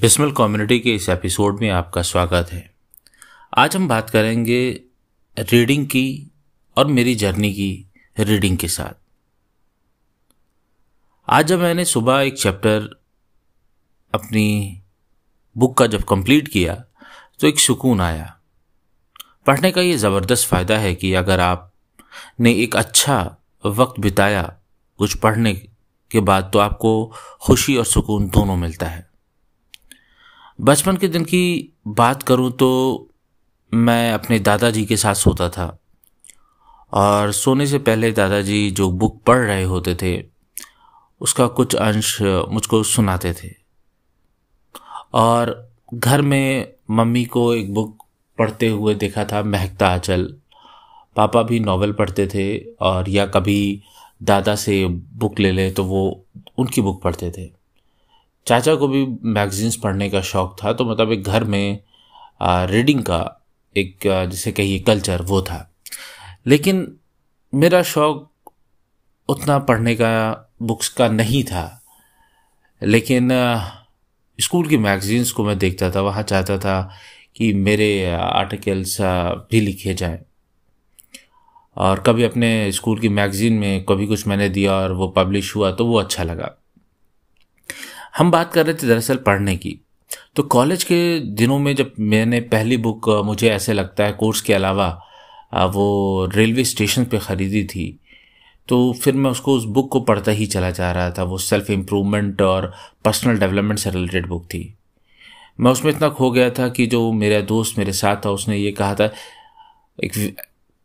Bismil community के इस episode में आपका स्वागत है। आज हम बात करेंगे रीडिंग की और मेरी जर्नी की रीडिंग के साथ। आज जब मैंने सुबह एक चैप्टर अपनी बुक का जब कंप्लीट किया तो एक सुकून आया। पढ़ने का ये ज़बरदस्त फ़ायदा है कि अगर आप ने एक अच्छा वक्त बिताया कुछ पढ़ने के बाद तो आपको खुशी और सुकून दोनों मिलता है। बचपन के दिन की बात करूँ तो मैं अपने दादाजी के साथ सोता था और सोने से पहले दादाजी जो बुक पढ़ रहे होते थे, उसका कुछ अंश मुझको सुनाते थे। और घर में मम्मी को एक बुक पढ़ते हुए देखा था, महकता आंचल। पापा भी नावल पढ़ते थे और या कभी दादा से बुक ले ले तो वो उनकी बुक पढ़ते थे। चाचा को भी मैगजीन्स पढ़ने का शौक़ था तो मतलब एक घर में रीडिंग का एक जिसे कहिए कल्चर वो था। लेकिन मेरा शौक़ उतना पढ़ने का बुक्स का नहीं था। लेकिन स्कूल की मैगजीन्स को मैं देखता था, वहाँ चाहता था कि मेरे आर्टिकल्स भी लिखे जाएँ। और कभी अपने स्कूल की मैगजीन में कभी कुछ मैंने दिया और वो पब्लिश हुआ तो वो अच्छा लगा। हम बात कर रहे थे दरअसल पढ़ने की। तो कॉलेज के दिनों में जब मैंने पहली बुक, मुझे ऐसे लगता है, कोर्स के अलावा वो रेलवे स्टेशन पे ख़रीदी थी तो फिर मैं उसको उस बुक को पढ़ता ही चला जा रहा था। वो सेल्फ इम्प्रूवमेंट और पर्सनल डेवलपमेंट से रिलेटेड बुक थी। मैं उसमें इतना खो गया था कि जो मेरा दोस्त मेरे साथ था, उसने ये कहा था, एक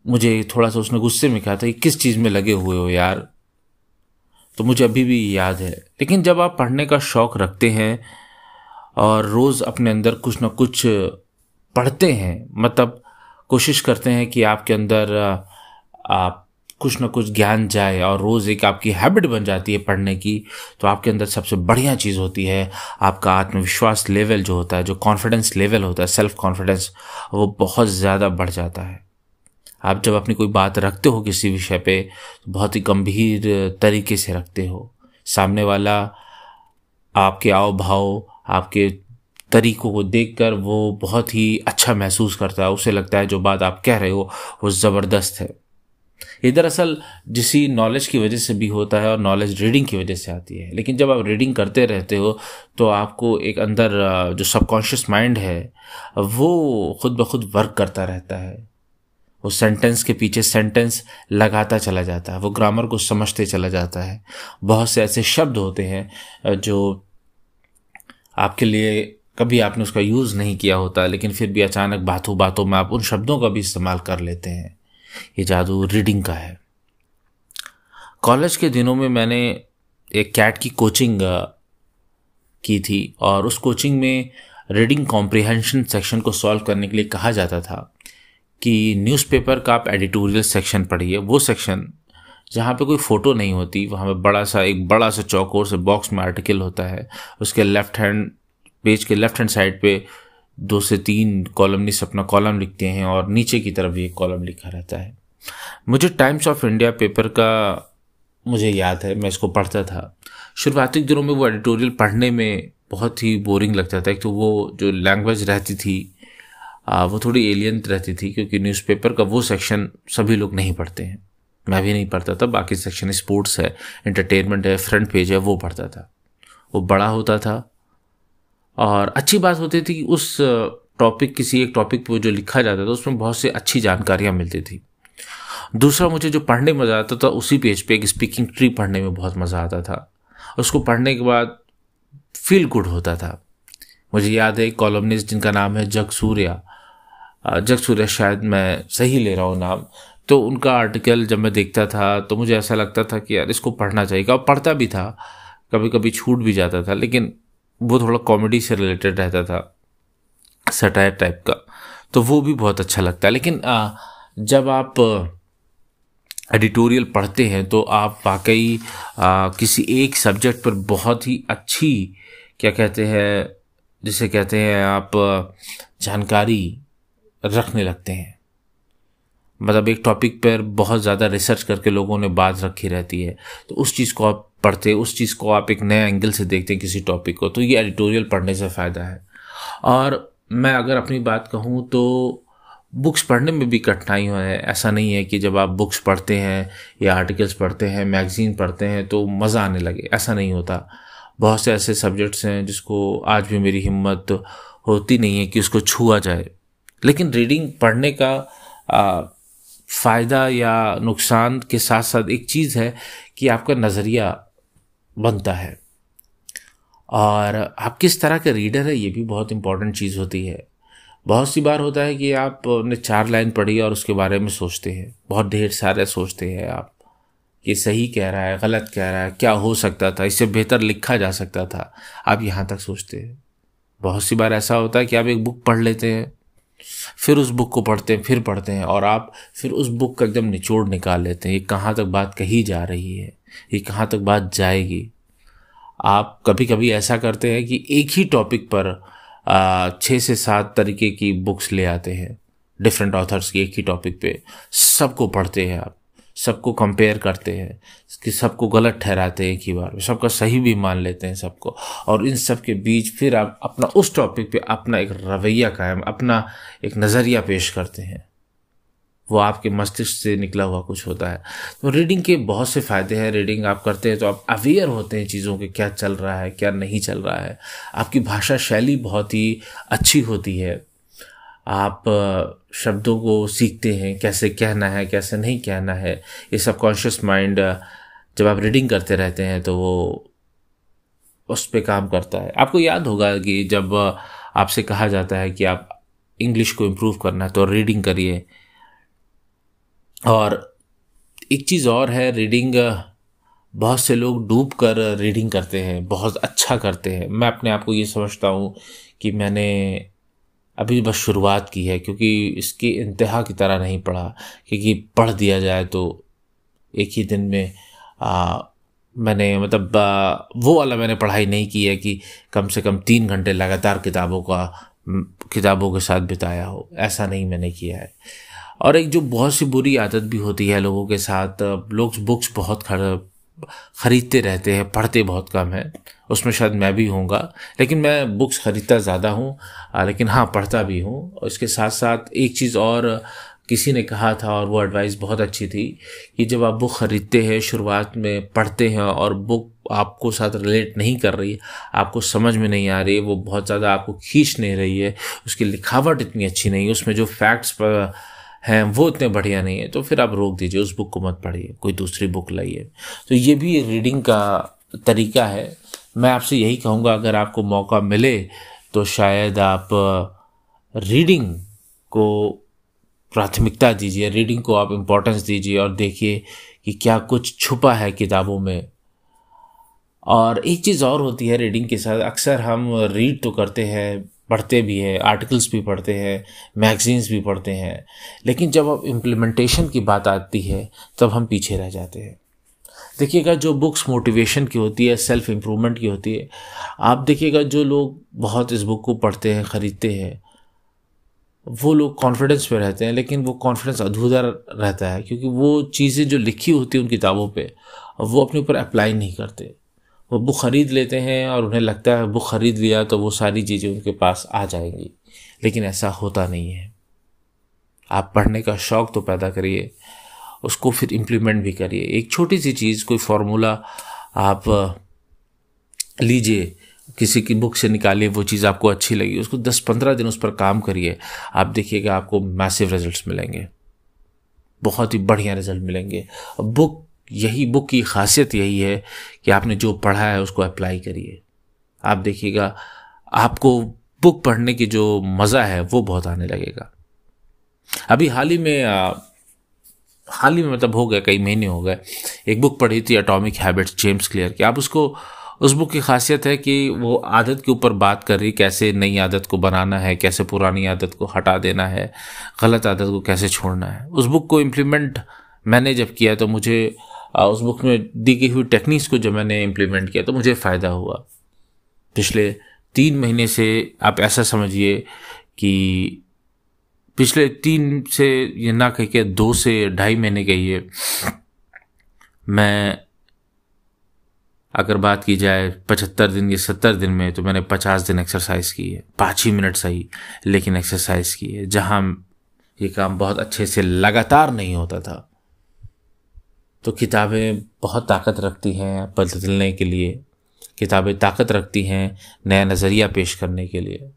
मुझे थोड़ा सा उसने गुस्से में कहा था कि किस चीज़ में लगे हुए हो यार? तो मुझे अभी भी याद है। लेकिन जब आप पढ़ने का शौक़ रखते हैं और रोज़ अपने अंदर कुछ ना कुछ पढ़ते हैं मतलब कोशिश करते हैं कि आपके अंदर आप कुछ ना कुछ ज्ञान जाए और रोज़ एक आपकी हैबिट बन जाती है पढ़ने की तो आपके अंदर सबसे बढ़िया चीज़ होती है आपका आत्मविश्वास लेवल जो होता है, जो कॉन्फिडेंस लेवल होता है सेल्फ कॉन्फिडेंस वो बहुत ज़्यादा बढ़ जाता है। आप जब अपनी कोई बात रखते हो किसी विषय पे तो बहुत ही गंभीर तरीके से रखते हो। सामने वाला आपके आव भाव आपके तरीकों को देखकर वो बहुत ही अच्छा महसूस करता है। उसे लगता है जो बात आप कह रहे हो, वो ज़बरदस्त है। ये दरअसल जिसी नॉलेज की वजह से भी होता है और नॉलेज रीडिंग की वजह से आती है। लेकिन जब आप रीडिंग करते रहते हो तो आपको एक अंदर, जो सबकॉन्शियस माइंड है, वो खुद ब खुद वर्क करता रहता है। वो सेंटेंस के पीछे सेंटेंस लगाता चला जाता है, वो ग्रामर को समझते चला जाता है। बहुत से ऐसे शब्द होते हैं जो आपके लिए कभी आपने उसका यूज़ नहीं किया होता, लेकिन फिर भी अचानक बातों बातों में आप उन शब्दों का भी इस्तेमाल कर लेते हैं। ये जादू रीडिंग का है। कॉलेज के दिनों में मैंने एक कैट की कोचिंग की थी, और उस कोचिंग में रीडिंग कॉम्प्रिहेंशन सेक्शन को सॉल्व करने के लिए कहा जाता था। कि न्यूज़पेपर का आप एडिटोरियल सेक्शन पढ़िए, वो सेक्शन जहाँ पे कोई फ़ोटो नहीं होती, वहाँ पे बड़ा सा, एक बड़ा सा चौकोर से बॉक्स में आर्टिकल होता है, उसके लेफ़्ट हैंड पेज के लेफ़्ट हैंड साइड पे दो से तीन कॉलमनिस्ट अपना कॉलम लिखते हैं और नीचे की तरफ़ भी एक कॉलम लिखा रहता है। मुझे टाइम्स ऑफ़ इंडिया पेपर का मुझे याद है, मैं इसको पढ़ता था। शुरुआती दिनों में वो एडिटोरियल पढ़ने में बहुत ही बोरिंग लगता था, एक तो वो जो लैंग्वेज रहती थी वो थोड़ी एलियन रहती थी, क्योंकि न्यूज़पेपर का वो सेक्शन सभी लोग नहीं पढ़ते हैं। मैं भी नहीं पढ़ता था, बाकी सेक्शन स्पोर्ट्स है एंटरटेनमेंट है फ्रंट पेज है, वो पढ़ता था। वो बड़ा होता था। और अच्छी बात होती थी कि उस टॉपिक किसी एक टॉपिक पर जो लिखा जाता था, उसमें बहुत सी अच्छी जानकारियाँ मिलती थी। दूसरा, मुझे जो पढ़ने में मज़ा आता था, उसी पेज पे एक स्पीकिंग ट्री पढ़ने में बहुत मज़ा आता था। उसको पढ़ने के बाद फील गुड होता था। मुझे याद है, एक कॉलमनिस्ट जिनका नाम है जग सूर्या जग सूर्या शायद मैं सही ले रहा हूँ नाम। तो उनका आर्टिकल जब मैं देखता था तो मुझे ऐसा लगता था कि यार इसको पढ़ना चाहिए। और पढ़ता भी था कभी कभी छूट भी जाता था, लेकिन वो थोड़ा कॉमेडी से रिलेटेड रहता था सटायर टाइप का। तो वो भी बहुत अच्छा लगता है। लेकिन जब आप एडिटोरियल पढ़ते हैं तो आप वाकई किसी एक सब्जेक्ट पर बहुत ही अच्छी, क्या कहते हैं, जिसे कहते हैं आप जानकारी रखने लगते हैं। मतलब एक टॉपिक पर बहुत ज़्यादा रिसर्च करके लोगों ने बात रखी रहती है। तो उस चीज़ को आप पढ़ते, उस चीज़ को आप एक नए एंगल से देखते हैं किसी टॉपिक को तो ये एडिटोरियल पढ़ने से फ़ायदा है। और मैं अगर अपनी बात कहूँ तो बुक्स पढ़ने में भी कठिनाई है। ऐसा नहीं है कि जब आप बुक्स पढ़ते हैं या आर्टिकल्स पढ़ते हैं मैगज़ीन पढ़ते हैं तो मज़ा आने लगे। ऐसा नहीं होता। बहुत से ऐसे सब्जेक्ट्स हैं जिसको आज भी मेरी हिम्मत होती नहीं है कि उसको छुआ जाए। लेकिन रीडिंग पढ़ने का फ़ायदा या नुकसान के साथ साथ एक चीज़ है कि आपका नज़रिया बनता है। और आप किस तरह के रीडर है, ये भी बहुत इंपॉर्टेंट चीज़ होती है। बहुत सी बार होता है कि आपने चार लाइन पढ़ी और उसके बारे में सोचते हैं। बहुत ढेर सारे सोचते हैं आप ये सही कह रहा है, गलत कह रहा है, क्या हो सकता था, इससे बेहतर लिखा जा सकता था। आप यहाँ तक सोचते हैं। बहुत सी बार ऐसा होता है कि आप एक बुक पढ़ लेते हैं फिर उस बुक को पढ़ते हैं, फिर पढ़ते हैं और आप फिर उस बुक का एकदम निचोड़ निकाल लेते हैं, ये कहाँ तक बात कही जा रही है, ये कहाँ तक बात जाएगी। आप कभी कभी ऐसा करते हैं कि एक ही टॉपिक पर छः से सात तरीके की बुक्स ले आते हैं डिफरेंट ऑथर्स की एक ही टॉपिक पे, सबको पढ़ते हैं आप। सबको कंपेयर करते हैं, कि सबको गलत ठहराते हैं एक ही बार सबका सही भी मान लेते हैं सबको। और इन सब के बीच फिर आप अपना, उस टॉपिक पे अपना एक रवैया कायम, अपना एक नज़रिया पेश करते हैं। वो आपके मस्तिष्क से निकला हुआ कुछ होता है। तो रीडिंग के बहुत से फ़ायदे हैं। रीडिंग आप करते हैं तो आप अवेयर होते हैं चीज़ों के, क्या चल रहा है, क्या नहीं चल रहा है। आपकी भाषा शैली बहुत ही अच्छी होती है। आप शब्दों को सीखते हैं, कैसे कहना है, कैसे नहीं कहना है, ये सबकॉन्शियस माइंड जब आप रीडिंग करते रहते हैं तो वो उस पर काम करता है। आपको याद होगा कि जब आपसे कहा जाता है कि आप इंग्लिश को इम्प्रूव करना है तो रीडिंग करिए। और एक चीज़ और है रीडिंग बहुत से लोग डूब कर रीडिंग करते हैं, बहुत अच्छा करते हैं। मैं अपने आप को ये समझता हूँ कि मैंने अभी बस शुरुआत की है क्योंकि इसकी इंतहा की तरह नहीं पढ़ा क्योंकि पढ़ दिया जाए तो एक ही दिन में आ, मैंने मतलब आ, वो वाला मैंने पढ़ाई नहीं की है कि कम से कम तीन घंटे लगातार किताबों का किताबों के साथ बिताया हो। ऐसा नहीं मैंने किया है। और एक जो बहुत सी बुरी आदत भी होती है लोगों के साथ लोग बुक्स बहुत खरीदते रहते हैं, पढ़ते बहुत कम है। उसमें शायद मैं भी हूँगा लेकिन मैं बुक्स ख़रीदता ज़्यादा हूँ लेकिन हाँ पढ़ता भी हूँ। इसके साथ साथ एक चीज़ और, किसी ने कहा था और वो एडवाइस बहुत अच्छी थी कि जब आप बुक ख़रीदते हैं, शुरुआत में पढ़ते हैं और बुक आपको साथ रिलेट नहीं कर रही, आपको समझ में नहीं आ रही वो बहुत ज़्यादा आपको खींच नहीं रही है, उसकी लिखावट इतनी अच्छी नहीं है, उसमें जो फैक्ट्स हैं, वो इतने बढ़िया नहीं है तो फिर आप रोक दीजिए, उस बुक को मत पढ़िए, कोई दूसरी बुक लाइए। तो ये भी रीडिंग का तरीका है। मैं आपसे यही कहूँगा, अगर आपको मौका मिले तो शायद आप रीडिंग को प्राथमिकता दीजिए रीडिंग को आप इम्पोर्टेंस दीजिए और देखिए कि क्या कुछ छुपा है किताबों में। और एक चीज़ और होती है रीडिंग के साथ, अक्सर हम रीड तो करते हैं पढ़ते भी हैं आर्टिकल्स भी पढ़ते हैं मैगजीन्स भी पढ़ते हैं। लेकिन जब अब इम्प्लीमेंटेशन की बात आती है, तब हम पीछे रह जाते हैं। देखिएगा, जो बुक्स मोटिवेशन की होती है सेल्फ इम्प्रूवमेंट की होती है, आप देखिएगा, जो लोग बहुत इस बुक को पढ़ते हैं, ख़रीदते हैं, वो लोग कॉन्फिडेंस में रहते हैं, लेकिन वो कॉन्फिडेंस अधूरा रहता है, क्योंकि वो चीज़ें जो लिखी होती हैं उन किताबों पे, वो अपने ऊपर अप्लाई नहीं करते। वो बुक ख़रीद लेते हैं और उन्हें लगता है बुक ख़रीद लिया तो वो सारी चीज़ें उनके पास आ जाएँगी। लेकिन ऐसा होता नहीं है। आप पढ़ने का शौक़ तो पैदा करिए, उसको फिर इम्प्लीमेंट भी करिए। एक छोटी सी चीज़, कोई फार्मूला आप लीजिए, किसी की बुक से निकालिए, वो चीज़ आपको अच्छी लगी, उसको दस पंद्रह दिन उस पर काम करिए, आप देखिएगा आपको मैसिव रिजल्ट्स मिलेंगे। बहुत ही बढ़िया रिज़ल्ट मिलेंगे। बुक यही बुक की खासियत यही है कि आपने जो पढ़ा है उसको अप्लाई करिए। आप देखिएगा, आपको बुक पढ़ने की जो मज़ा है वो बहुत आने लगेगा। अभी हाल ही में हाल ही में मतलब हो गए कई महीने हो गए, एक बुक पढ़ी थी अटोमिक हैबिट्स जेम्स क्लियर की। आप उसको, उस बुक की खासियत है कि वो आदत के ऊपर बात कर रही, कैसे नई आदत को बनाना है, कैसे पुरानी आदत को हटा देना है, गलत आदत को कैसे छोड़ना है। उस बुक को इम्प्लीमेंट मैंने जब किया तो मुझे उस बुक में दी गई हुई टेक्निक्स को जब मैंने इम्प्लीमेंट किया तो मुझे फ़ायदा हुआ। पिछले तीन महीने से आप ऐसा समझिए कि पिछले तीन से, ये ना कह के दो से ढाई महीने कहिए मैं अगर बात की जाए पचहत्तर दिन या सत्तर दिन में तो मैंने पचास दिन एक्सरसाइज की है। पाँच ही मिनट सही, लेकिन एक्सरसाइज की है, जहाँ ये काम बहुत अच्छे से लगातार नहीं होता था। तो किताबें बहुत ताकत रखती हैं बदलने के लिए। किताबें ताकत रखती हैं नया नज़रिया पेश करने के लिए।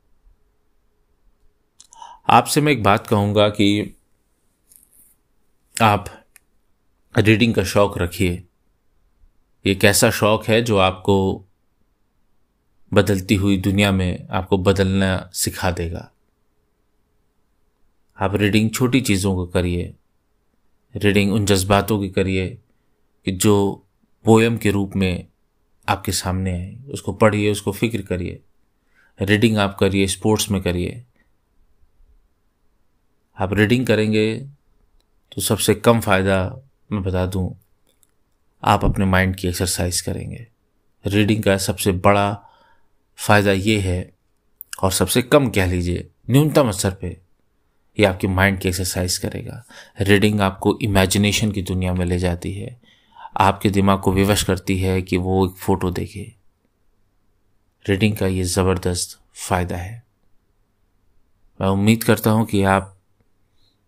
आपसे मैं एक बात कहूँगा कि आप रीडिंग का शौक़ रखिए। एक ऐसा शौक़ है जो आपको बदलती हुई दुनिया में आपको बदलना सिखा देगा। आप रीडिंग छोटी चीज़ों को करिए। रीडिंग उन जज्बातों की करिए कि जो पोएम के रूप में आपके सामने आए। उसको पढ़िए, उसको फ़िक्र करिए। रीडिंग आप करिए स्पोर्ट्स में करिए। आप रीडिंग करेंगे तो सबसे कम फ़ायदा मैं बता दूँ, आप अपने माइंड की एक्सरसाइज करेंगे। रीडिंग का सबसे बड़ा फ़ायदा ये है, और सबसे कम कह लीजिए, न्यूनतम स्तर पे ये आपकी माइंड की एक्सरसाइज करेगा। रीडिंग आपको इमेजिनेशन की दुनिया में ले जाती है। आपके दिमाग को विवश करती है कि वो एक फ़ोटो देखे। रीडिंग का ये ज़बरदस्त फ़ायदा है। मैं उम्मीद करता हूँ कि आप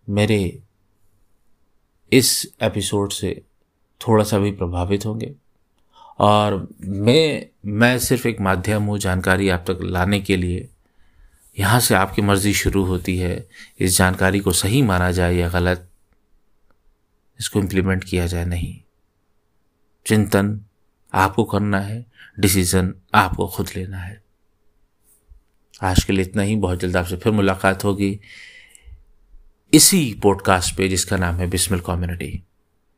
मेरे इस एपिसोड से थोड़ा सा भी प्रभावित होंगे। और मैं मैं सिर्फ़ एक माध्यम हूँ जानकारी आप तक लाने के लिए। यहाँ से आपकी मर्ज़ी शुरू होती है। इस जानकारी को सही माना जाए या गलत, इसको इम्प्लीमेंट किया जाए नहीं। चिंतन आपको करना है डिसीज़न आपको खुद लेना है। आज के लिए इतना ही, बहुत जल्द आपसे फिर मुलाकात होगी। इसी पॉडकास्ट पे, जिसका नाम है बिस्मिल कम्युनिटी